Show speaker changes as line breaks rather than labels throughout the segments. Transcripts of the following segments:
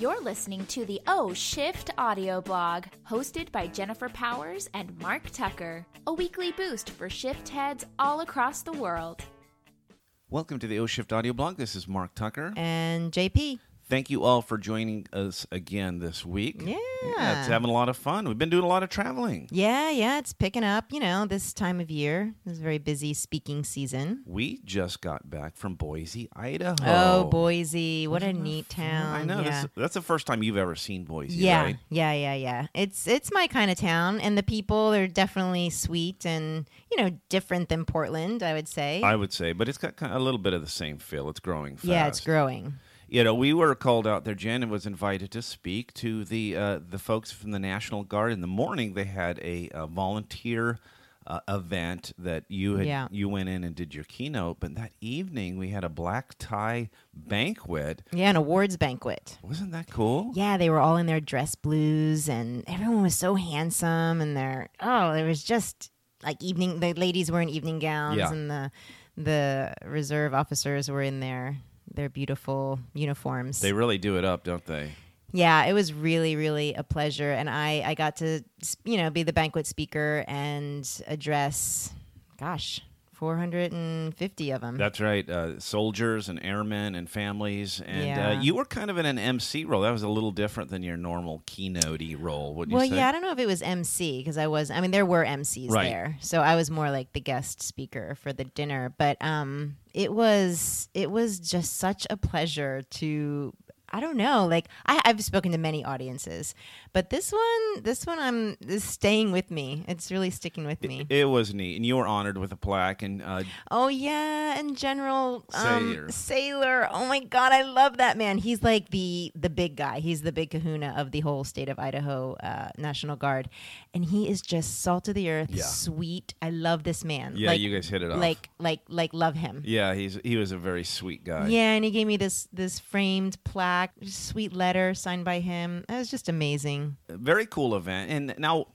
You're listening to the O Shift audio blog, hosted by Jennifer Powers and Mark Tucker, a weekly boost for shift heads all across the world.
Welcome to the O Shift audio blog. This is Mark Tucker.
and JP.
Thank you all for joining us again this week.
Yeah.
it's having a lot of fun. We've been doing a lot of traveling.
Yeah, yeah, it's picking up, you know, this time of year. It's a very busy speaking season.
We just got back from Boise, Idaho.
Oh, Boise, what a
Wasn't that
neat
fun?
town.
I know.
Yeah.
That's, that's the first time you've ever seen Boise,
yeah,
right?
yeah, yeah, yeah. It's it's my kind of town, and the people are definitely sweet and you know different than Portland. I would say.
I would say, but it's got kind of a little bit of the same feel. It's growing fast.
yeah, it's growing.
You know, we were called out there. Jen was invited to speak to the uh, the folks from the National Guard. In the morning, they had a, uh volunteer uh, event that you had
Yeah.
you went in and did your keynote. But that evening, we had a black tie banquet.
Yeah, an awards banquet.
Wasn't that cool?
Yeah, they were all in their dress blues, and everyone was so handsome, and they're oh, it was just like evening. The ladies were in evening gowns,
Yeah.
and the the reserve officers were in their their beautiful uniforms.
They really do it up, don't they?
yeah, it was really, really a pleasure, and I I got to you know be the banquet speaker and address, gosh, four hundred and fifty of them.
That's right. Uh, soldiers and airmen and families. And uh, you were kind of in an MC role. That was a little different than your normal keynote role, would you
Well,
say?
yeah, I don't know if it was MC because I was. I mean, there were MCs
Right.
there, so I was more like the guest speaker for the dinner. But um, it was it was just such a pleasure to. I don't know, like I, I've spoken to many audiences, but this one, this one, I'm is staying with me. It's really sticking with me.
It was neat. And you were honored with a plaque. And uh,
Oh yeah, and General
Sayler.
um, Sayler. Oh my God, I love that man. He's like the the big guy. He's the big Kahuna of the whole state of Idaho uh, National Guard, and he is just salt of the earth,
Yeah.
sweet. I love this man.
yeah,
like,
you guys hit it off.
like like like love him.
Yeah, he's he was a very sweet guy.
Yeah, and he gave me this this framed plaque, sweet letter signed by him. That was just amazing.
Very cool event. And now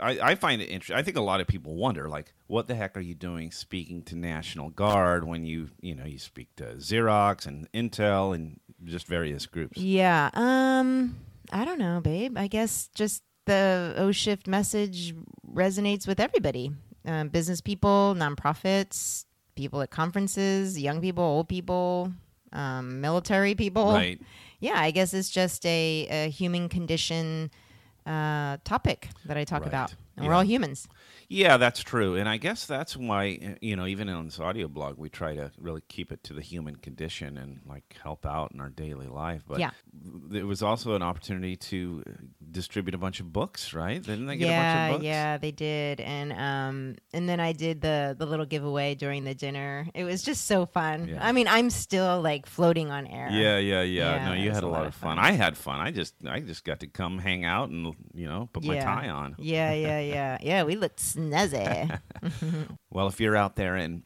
I, I find it interesting. I think a lot of people wonder, like, what the heck are you doing speaking to National Guard when you you know you speak to Xerox and Intel and just various groups?
Yeah. Um, I don't know, babe. I guess just the O Shift message resonates with everybody. Um, business people, nonprofits, people at conferences, young people, old people, um, military people.
Right.
Yeah, I guess it's just a, a human condition uh, topic that I talk
Right.
about. And we're all humans.
Yeah, that's true. And I guess that's why, uh, you know, even on this audio blog, we try to really keep it to the human condition and like help out in our daily life. But
Yeah.
it was also an opportunity to uh, distribute a bunch of books, right? Didn't they get a
yeah,
bunch of books?
yeah, they did, and um, and then I did the the little giveaway during the dinner. It was just so fun.
Yeah.
I mean, I'm still like floating on air.
Yeah, yeah, yeah.
Yeah,
no, you had a
a
lot
lot
of
of
fun.
fun.
I had fun. I just, I just got to come hang out and you know put my tie on.
Yeah, yeah, yeah, yeah. We looked snazzy.
Well, if you're out there and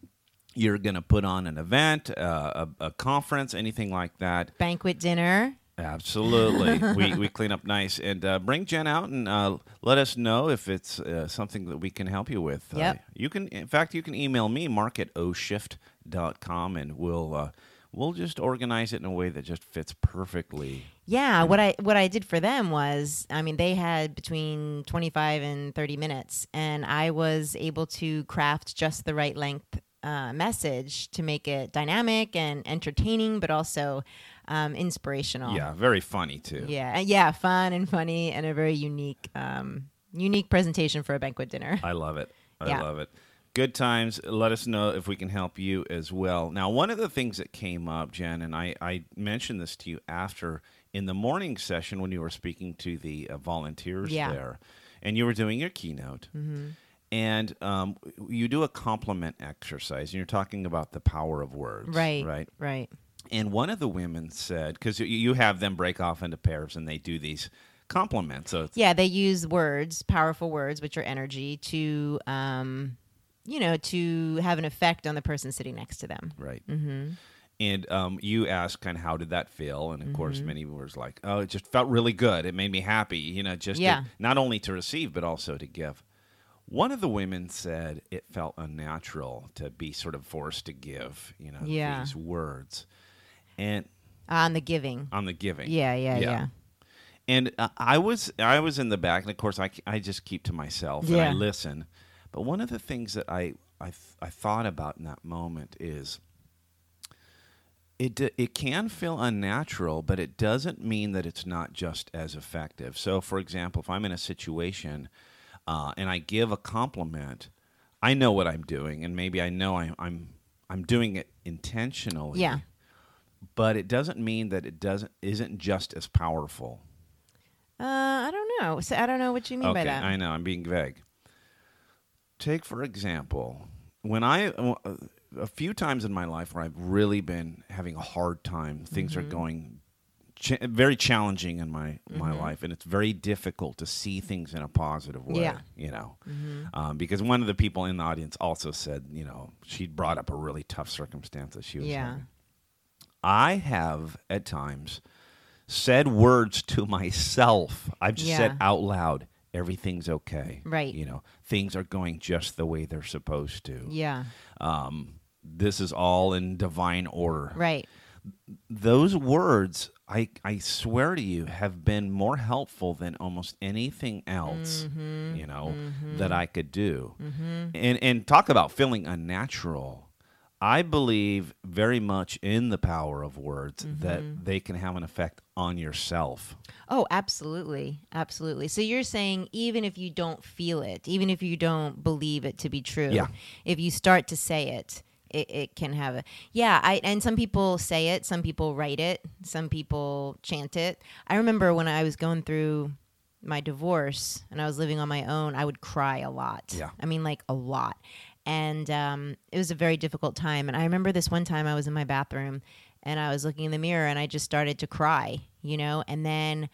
you're going to put on an event, uh, a, a conference, anything like that,
Banquet dinner.
Absolutely. we, we clean up nice. And uh, bring Jen out and uh, let us know if it's uh, something that we can help you with.
Yep.
Uh, you can, in fact, you can email me, mark at oshift.com, and we'll, uh, we'll just organize it in a way that just fits perfectly.
Yeah, what I what I did for them was, I mean, they had between 25 and 30 minutes, and I was able to craft just the right length uh, message to make it dynamic and entertaining, but also um, inspirational.
Yeah, very funny, too.
Yeah, yeah, fun and funny, and a very unique, um, unique presentation for a banquet dinner.
I love it. I
Yeah.
love it. Good times. Let us know if we can help you as well. Now, one of the things that came up, Jen, and I, I mentioned this to you after in the morning session when you were speaking to the uh, volunteers
Yeah. Mm-hmm.
there, and you were doing your keynote. And um, you do a compliment exercise, and you're talking about the power of words.
Right,
Right.
right.
And one of the women said, because you have them break off into pairs and they do these compliments. So it's
Yeah, they use words, powerful words, which are energy, to, um, you know, to have an effect on the person sitting next to them.
Right.
Mm-hmm.
And um, you asked kind of how did that feel, and of course many were like, "Oh, it just felt really good. It made me happy." You know, just to- not only to receive but also to give. One of the women said it felt unnatural to be sort of forced to give, you know,
Yeah.
these words, and
On the giving.
on the giving.
Yeah, yeah,
Yeah.
yeah.
And uh, I was I was in the back, and of course I, I just keep to myself and I listen. But one of the things that I I, th- I thought about in that moment is it d- it can feel unnatural, but it doesn't mean that it's not just as effective. So, for example, if I'm in a situation uh, and I give a compliment, I know what I'm doing, and maybe I know I, I'm I'm doing it intentionally.
Yeah.
But it doesn't mean that it doesn't isn't just as powerful.
Uh, I don't know. So I don't know what you mean by
okay,
that.
I know. I'm being vague. Take for example, when I uh, few times in my life where I've really been having a hard time, things
Mm-hmm.
are going ch- very challenging in my my
Mm-hmm.
life, and it's very difficult to see things in a positive way.
Yeah.
You know,
Mm-hmm.
um, because one of the people in the audience also said, you know, she brought up a really tough circumstance that she was
Yeah.
having. I have at times said words to myself. I've just said out loud, everything's okay.
Right.
You know, things are going just the way they're supposed to.
yeah.
Um, this is all in divine order.
Right.
Those words, I, I swear to you, have been more helpful than almost anything else,
Mm-hmm.
you know, that I could do. And, and talk about feeling unnatural. I believe very much in the power of words
Mm-hmm.
that they can have an effect on yourself.
Oh, absolutely. Absolutely. So you're saying even if you don't feel it, even if you don't believe it to be true,
Yeah.
if you start to say it, it, it can have a yeah i and some people say it some people write it some people chant it. I remember when i was going through my divorce and i was living on my own i would cry a lot.
Yeah.
i mean like a lot. And um, it was a very difficult time. And i remember this one time i was in my bathroom and i was looking in the mirror and i just started to cry you know? And then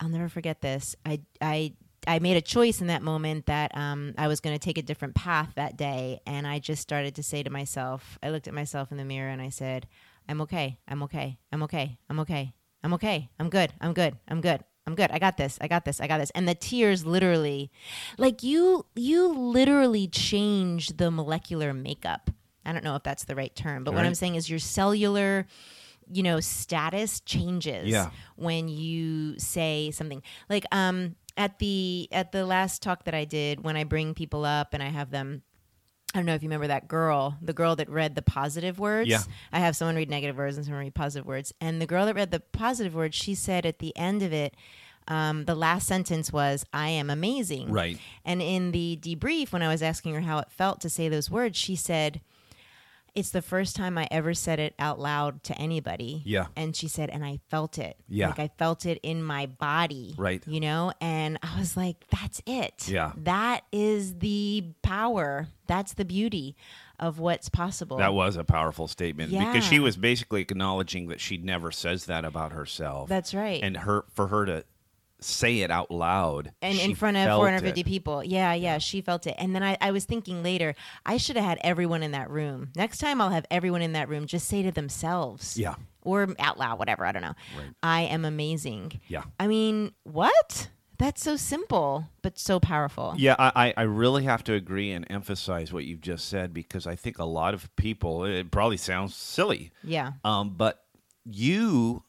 I'll never forget this. I I I made a choice in that moment that um, I was going to take a different path that day, and I just started to say to myself. I looked at myself in the mirror and I said, "I'm okay. I'm okay. I'm okay. I'm okay. I'm okay. I'm good. I'm good. I'm good." I'm good. I got this. I got this. I got this. And the tears literally like you you literally change the molecular makeup. I don't know if that's the right term, but what I'm saying is your cellular you know status changes
Yeah.
when you say something like um at the at the last talk that I did when I bring people up and I have them I don't know if you remember that girl, the girl that read the positive words.
Yeah.
I have someone read negative words and someone read positive words. And the girl that read the positive words, she said at the end of it, um, the last sentence was, I am amazing.
Right.
And in the debrief, when I was asking her how it felt to say those words, she said, It's the first time I ever said it out loud to anybody.
Yeah.
And she said, and I felt it.
Yeah.
Like I felt it in my body.
Right.
You know? And I was like, that's it.
Yeah.
That is the power. That's the beauty of what's possible.
That was a powerful statement because she was basically acknowledging that she never says that about herself.
That's right.
And her for her to say it out loud
and in front of 450
it.
people. Yeah, yeah, she felt it. And then I, I was thinking later, I should have had everyone in that room. Next time I'll have everyone in that room just say to themselves.
Yeah.
Or out loud, whatever. I don't know.
Right.
I am amazing.
Yeah.
I mean, what? That's so simple, but so powerful.
Yeah, I, I I really have to agree and emphasize what you've just said because I think a lot of people, it probably sounds silly,
Yeah.
um, but you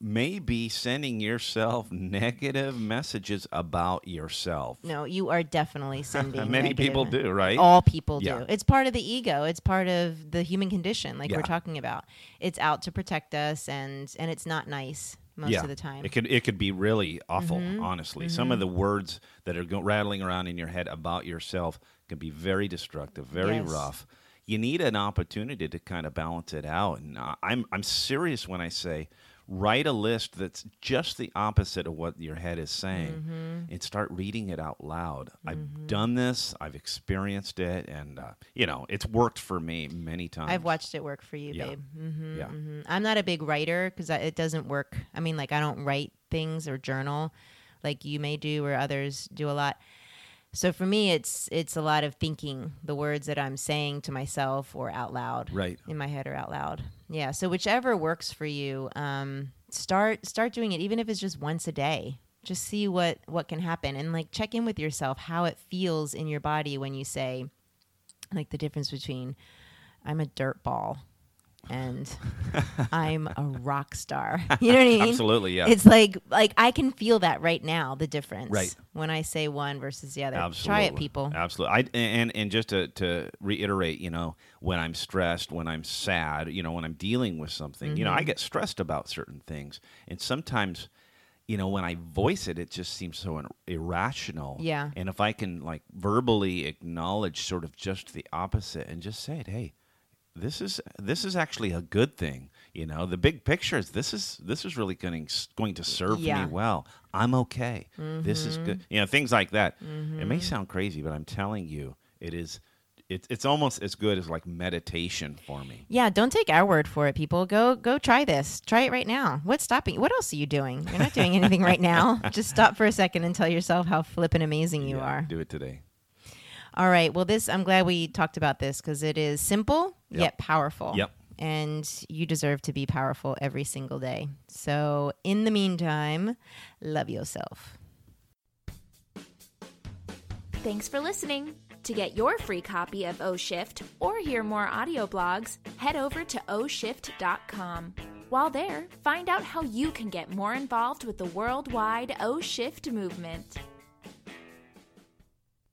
may be sending yourself negative messages about yourself.
No, you are definitely sending.
Many people do, right?
All people
Yeah.
do. It's part of the ego. It's part of the human condition, like
Yeah.
we're talking about. It's out to protect us, and and it's not nice most
yeah.
of the time.
It could it could be really awful,
Mm-hmm.
honestly. Some of the words that are go- rattling around in your head about yourself can be very destructive, very
Yes.
rough. You need an opportunity to kind of balance it out. And uh, I'm I'm serious when I say write a list that's just the opposite of what your head is saying
Mm-hmm.
and start reading it out loud. I've done this, I've experienced it and uh, you know, it's worked for me many times.
I've watched it work for you,
Yeah.
babe. hmm
Yeah.
hmm I'm not a big writer because it doesn't work. I mean, like I don't write things or journal like you may do or others do a lot. So for me, it's it's a lot of thinking the words that I'm saying to myself or out loud,
Right.
in my head or out loud. Yeah. So whichever works for you, um, start start doing it, even if it's just once a day. Just see what what can happen and like check in with yourself how it feels in your body when you say, like the difference between I'm a dirt ball and I'm a rock star. You know what I mean?
Absolutely, yeah.
It's like like I can feel that right now, the difference.
Right.
When I say one versus the other.
Absolutely.
Try it, people.
Absolutely. I and and just to to reiterate, you know, when I'm stressed, when I'm sad, you know, when I'm dealing with something, you know,
Mm-hmm.
I get stressed about certain things, and sometimes. You know, when I voice it, it just seems so irrational.
Yeah.
And if I can like verbally acknowledge sort of just the opposite and just say it, hey, this is this is actually a good thing. You know, the big picture is this is this is really going going to serve
Yeah.
me well. I'm okay. This is good. Mm-hmm. You know, things like that. It may mm-hmm. sound crazy, but I'm telling you, it is. It's it's almost as good as like meditation for me.
Yeah, don't take our word for it, people. Go go try this. Try it right now. What's stopping you? What else are you doing? You're not doing anything right now. Just stop for a second and tell yourself how flippin' amazing you
Yeah,
are.
Do it today.
All right. Well, this I'm glad we talked about this because it is simple
Yep.
yet powerful.
Yep.
And you deserve to be powerful every single day. So, in the meantime, love yourself.
Thanks for listening. To get your free copy of O Shift or hear more audio blogs, head over to oshift.com. While there, find out how you can get more involved with the worldwide O Shift movement.